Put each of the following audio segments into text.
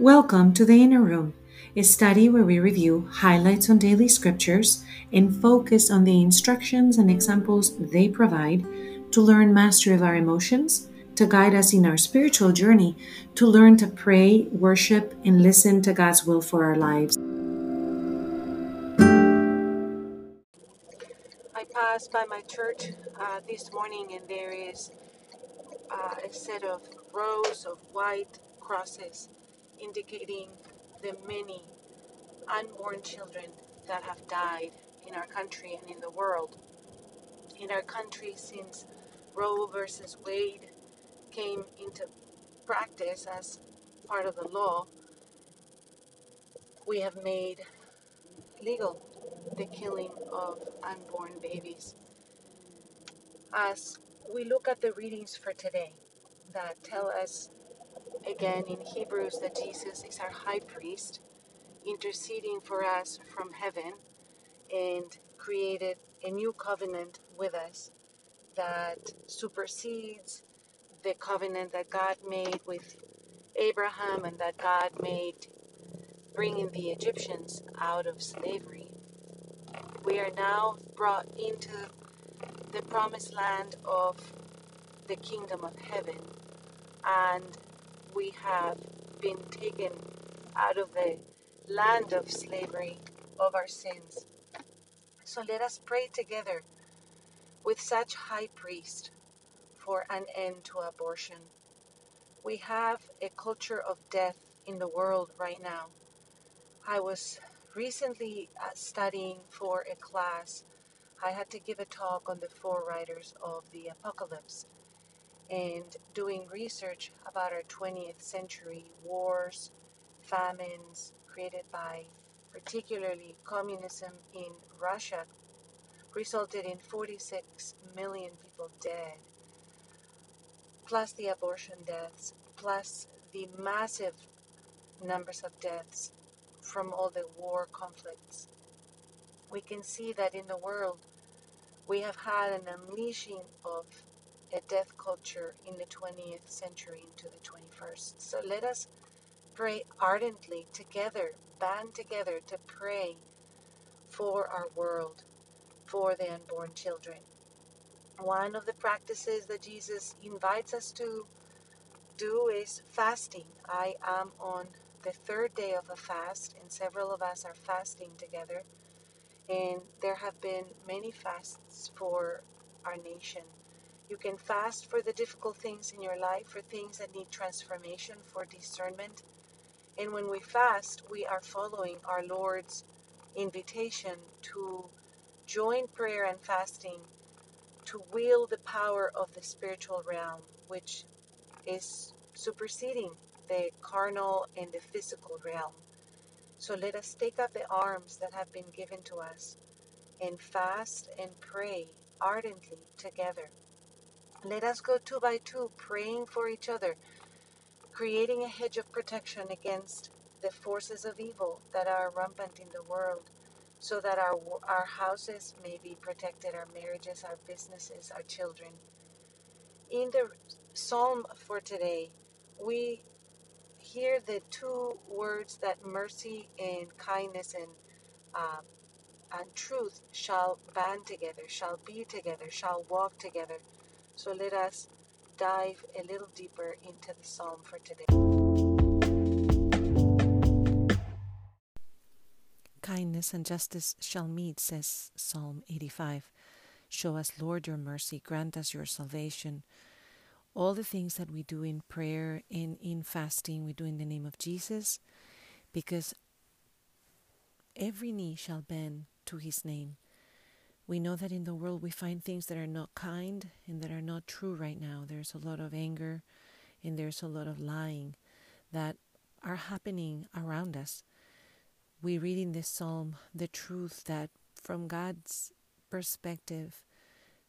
Welcome to the Inner Room, a study where we review highlights on daily scriptures and focus on the instructions and examples they provide to learn mastery of our emotions, to guide us in our spiritual journey, to learn to pray, worship, and listen to God's will for our lives. I passed by my church uh, this morning and there is uh, a set of rows of white crosses indicating the many unborn children that have died in our country and in the world. In our country, since Roe versus Wade came into practice as part of the law, we have made legal the killing of unborn babies. As we look at the readings for today that tell us again in Hebrews that Jesus is our high priest, interceding for us from heaven and created a new covenant with us that supersedes the covenant that God made with Abraham and that God made bringing the Egyptians out of slavery. We are now brought into the promised land of the kingdom of heaven and we have been taken out of the land of slavery of our sins. So let us pray together with such high priest for an end to abortion. We have a culture of death in the world right now. I was recently uh, studying for a class. I had to give a talk on the four riders of the apocalypse and doing research about our 20th century wars, famines created by particularly communism in Russia resulted in 46 million people dead, plus the abortion deaths, plus the massive numbers of deaths from all the war conflicts. We can see that in the world we have had an unleashing of a death culture in the 20th century into the 21st. So let us pray ardently together, band together to pray for our world, for the unborn children. One of the practices that Jesus invites us to do is fasting. I am on the third day of a fast, and several of us are fasting together. And there have been many fasts for our nation. You can fast for the difficult things in your life, for things that need transformation, for discernment. And when we fast, we are following our Lord's invitation to join prayer and fasting to wield the power of the spiritual realm, which is superseding the carnal and the physical realm. So let us take up the arms that have been given to us and fast and pray ardently together. Let us go two by two, praying for each other, creating a hedge of protection against the forces of evil that are rampant in the world, so that our, our houses may be protected, our marriages, our businesses, our children. In the psalm for today, we hear the two words that mercy and kindness and uh, and truth shall band together, shall be together, shall walk together. So let us dive a little deeper into the psalm for today. Kindness and justice shall meet, says Psalm 85. Show us, Lord, your mercy. Grant us your salvation. All the things that we do in prayer and in fasting, we do in the name of Jesus, because every knee shall bend to his name. We know that in the world we find things that are not kind and that are not true right now. There's a lot of anger and there's a lot of lying that are happening around us. We read in this psalm the truth that from God's perspective,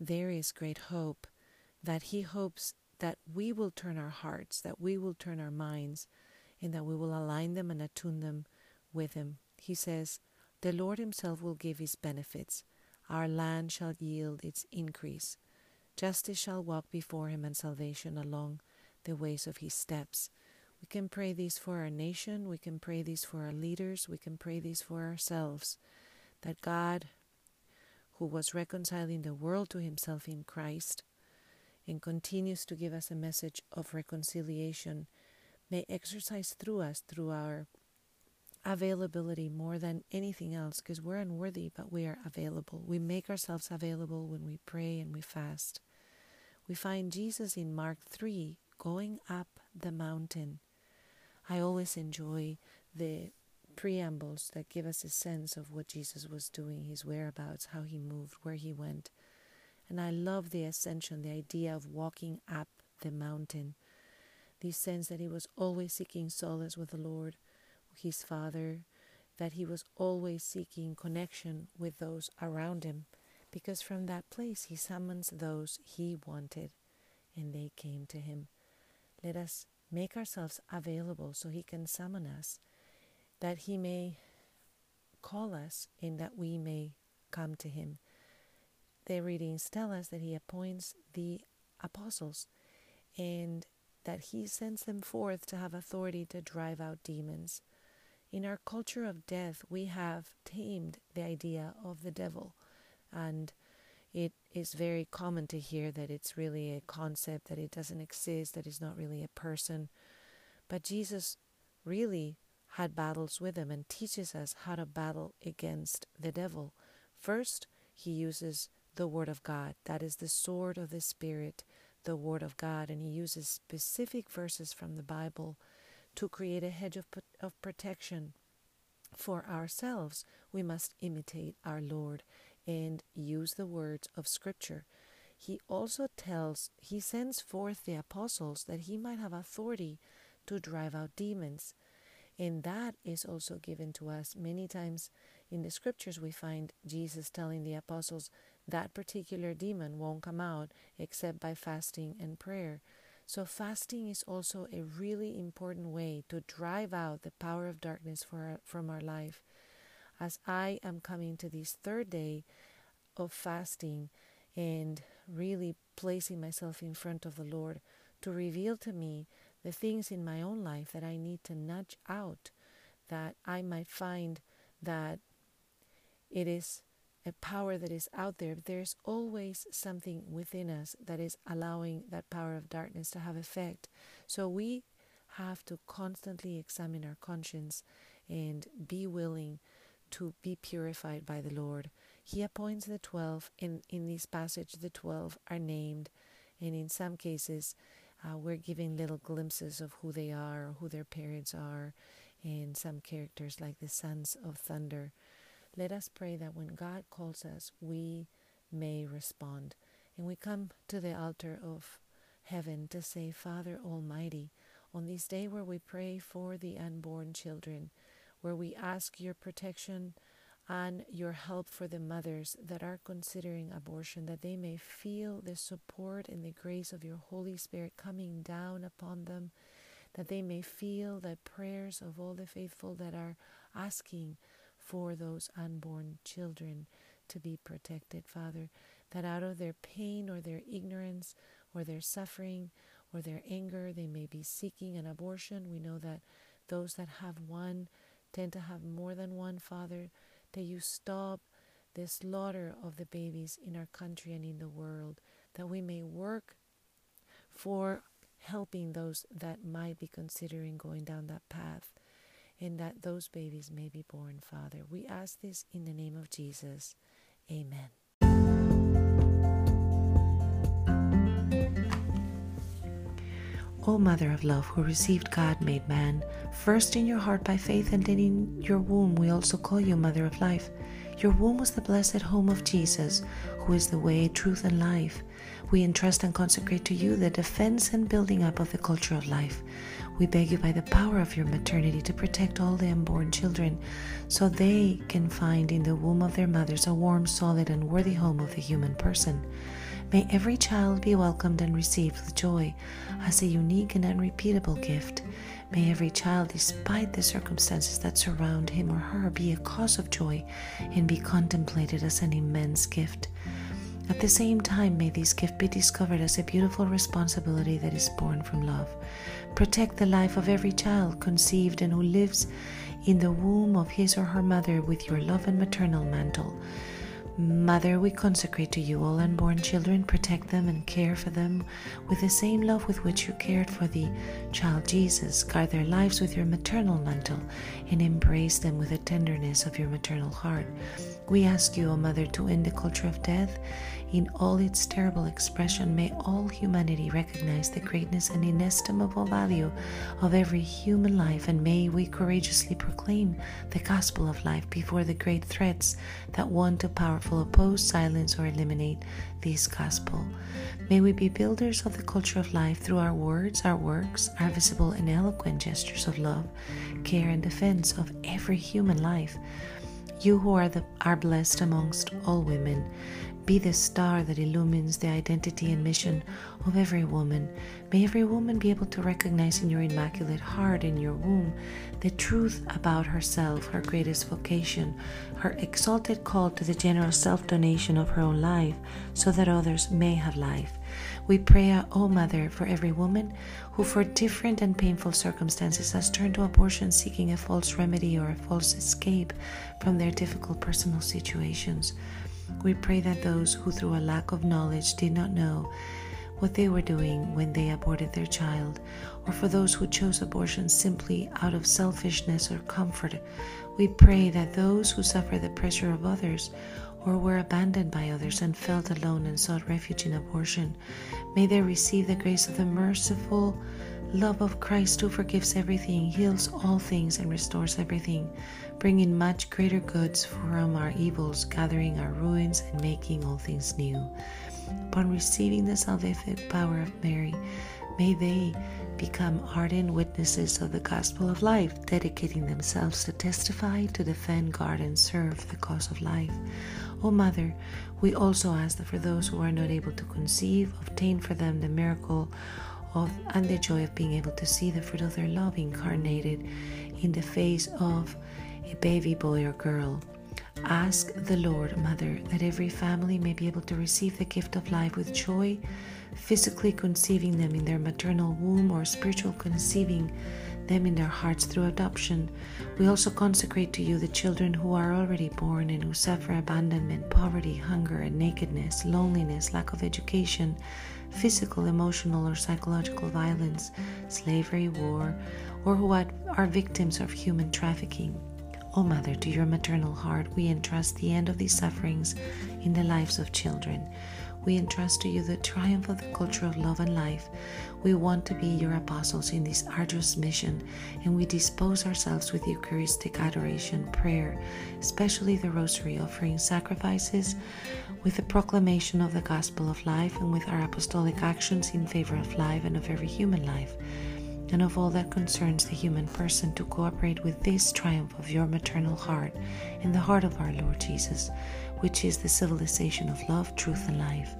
there is great hope, that He hopes that we will turn our hearts, that we will turn our minds, and that we will align them and attune them with Him. He says, The Lord Himself will give His benefits. Our land shall yield its increase. Justice shall walk before him, and salvation along the ways of his steps. We can pray these for our nation, we can pray these for our leaders, we can pray these for ourselves. That God, who was reconciling the world to himself in Christ and continues to give us a message of reconciliation, may exercise through us, through our availability more than anything else, because we're unworthy, but we are available. We make ourselves available when we pray and we fast. We find Jesus in Mark 3 going up the mountain. I always enjoy the preambles that give us a sense of what Jesus was doing, his whereabouts, how he moved, where he went. And I love the ascension, the idea of walking up the mountain, the sense that he was always seeking solace with the Lord, his Father, that he was always seeking connection with those around him, because from that place he summons those he wanted, and they came to him. Let us make ourselves available so he can summon us that he may call us and that we may come to him. The readings tell us that he appoints the apostles and that he sends them forth to have authority to drive out demons. In our culture of death, we have tamed the idea of the devil, and it is very common to hear that it's really a concept, that it doesn't exist, that it's not really a person. But Jesus really had battles with him and teaches us how to battle against the devil. First, he uses the Word of God. That is the sword of the Spirit, the Word of God. And he uses specific verses from the Bible to create a hedge of, of protection for ourselves. We must imitate our Lord and use the words of Scripture. He also tells, he sends forth the apostles that he might have authority to drive out demons. And that is also given to us. Many times in the scriptures, we find Jesus telling the apostles that particular demon won't come out except by fasting and prayer. So, fasting is also a really important way to drive out the power of darkness our, from our life. As I am coming to this third day of fasting and really placing myself in front of the Lord to reveal to me the things in my own life that I need to nudge out, that I might find that it is a power that is out there. There's always something within us that is allowing that power of darkness to have effect. So we have to constantly examine our conscience and be willing to be purified by the Lord. He appoints the twelve. and in this passage, the twelve are named, and in some cases, uh, we're giving little glimpses of who they are, who their parents are, and some characters like the sons of thunder. Let us pray that when God calls us, we may respond. And we come to the altar of heaven to say, Father Almighty, on this day where we pray for the unborn children, where we ask your protection and your help for the mothers that are considering abortion, that they may feel the support and the grace of your Holy Spirit coming down upon them, that they may feel the prayers of all the faithful that are asking for those unborn children to be protected, Father, that out of their pain or their ignorance or their suffering or their anger, they may be seeking an abortion. We know that those that have one tend to have more than one, Father that you stop the slaughter of the babies in our country and in the world, that we may work for helping those that might be considering going down that path, and that those babies may be born, Father. We ask this in the name of Jesus. Amen. O Mother of Love, who received God made man, first in your heart by faith, and then in your womb, we also call you Mother of Life. Your womb was the blessed home of Jesus, who is the way, truth, and life. We entrust and consecrate to you the defense and building up of the culture of life. We beg you by the power of your maternity to protect all the unborn children, so they can find in the womb of their mothers a warm, solid, and worthy home of the human person. May every child be welcomed and received with joy as a unique and unrepeatable gift. May every child, despite the circumstances that surround him or her, be a cause of joy and be contemplated as an immense gift. At the same time, may this gift be discovered as a beautiful responsibility that is born from love. Protect the life of every child conceived and who lives in the womb of his or her mother with your love and maternal mantle. Mother, we consecrate to you all unborn children, protect them and care for them with the same love with which you cared for the child Jesus. Guard their lives with your maternal mantle and embrace them with the tenderness of your maternal heart. We ask you, O Mother, to end the culture of death in all its terrible expression. May all humanity recognize the greatness and inestimable value of every human life, and may we courageously proclaim the gospel of life before the great threats that want to powerful oppose, silence, or eliminate this gospel. May we be builders of the culture of life through our words, our works, our visible and eloquent gestures of love, care, and defense of every human life. You who are, the, are blessed amongst all women, be the star that illumines the identity and mission of every woman. May every woman be able to recognize in your immaculate heart, in your womb, the truth about herself, her greatest vocation, her exalted call to the general self donation of her own life, so that others may have life. We pray, O oh Mother, for every woman who, for different and painful circumstances, has turned to abortion seeking a false remedy or a false escape from their difficult personal situations. We pray that those who, through a lack of knowledge, did not know what they were doing when they aborted their child, or for those who chose abortion simply out of selfishness or comfort, we pray that those who suffer the pressure of others or were abandoned by others and felt alone and sought refuge in abortion, may they receive the grace of the merciful love of Christ who forgives everything, heals all things, and restores everything, bringing much greater goods from our evils, gathering our ruins, and making all things new. Upon receiving the salvific power of Mary, may they become ardent witnesses of the gospel of life, dedicating themselves to testify, to defend, guard, and serve the cause of life. O Mother, we also ask that for those who are not able to conceive, obtain for them the miracle of and the joy of being able to see the fruit of their love incarnated in the face of a baby boy or girl. Ask the Lord, Mother, that every family may be able to receive the gift of life with joy, physically conceiving them in their maternal womb or spiritual conceiving them in their hearts through adoption. We also consecrate to you the children who are already born and who suffer abandonment, poverty, hunger, and nakedness, loneliness, lack of education, physical, emotional, or psychological violence, slavery, war, or who are victims of human trafficking. O oh, Mother, to your maternal heart we entrust the end of these sufferings in the lives of children. We entrust to you the triumph of the culture of love and life. We want to be your apostles in this arduous mission, and we dispose ourselves with Eucharistic adoration, prayer, especially the Rosary, offering sacrifices with the proclamation of the gospel of life and with our apostolic actions in favor of life and of every human life and of all that concerns the human person to cooperate with this triumph of your maternal heart in the heart of our Lord Jesus, which is the civilization of love, truth, and life.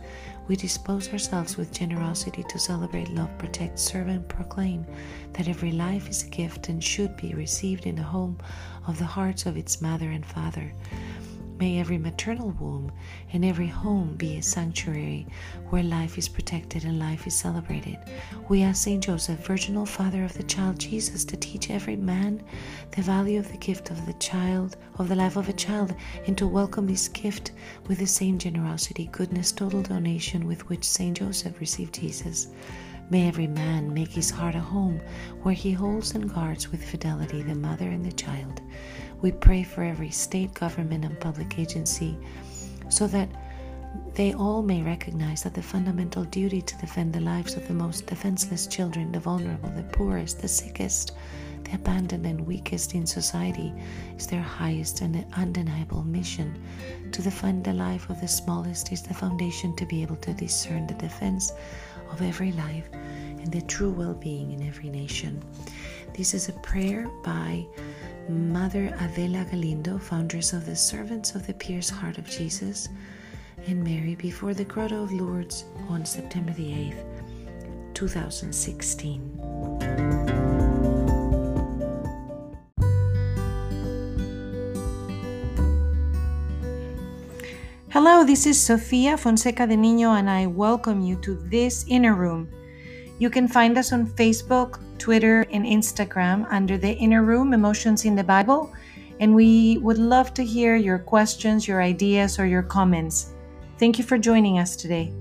We dispose ourselves with generosity to celebrate love, protect, serve, and proclaim that every life is a gift and should be received in the home of the hearts of its mother and father. May every maternal womb and every home be a sanctuary where life is protected and life is celebrated. We ask Saint Joseph, virginal father of the child Jesus, to teach every man the value of the gift of the child, of the life of a child, and to welcome this gift with the same generosity, goodness, total donation with which Saint Joseph received Jesus. May every man make his heart a home where he holds and guards with fidelity the mother and the child. We pray for every state, government, and public agency so that they all may recognize that the fundamental duty to defend the lives of the most defenseless children, the vulnerable, the poorest, the sickest, the abandoned, and weakest in society is their highest and undeniable mission. To defend the life of the smallest is the foundation to be able to discern the defense of every life and the true well being in every nation. This is a prayer by Mother Adela Galindo, foundress of the Servants of the Pierced Heart of Jesus, and Mary before the Grotto of Lourdes on September the 8th, 2016. Hello, this is Sofia Fonseca de Niño, and I welcome you to this inner room. You can find us on Facebook, Twitter, and Instagram under the Inner Room Emotions in the Bible, and we would love to hear your questions, your ideas, or your comments. Thank you for joining us today.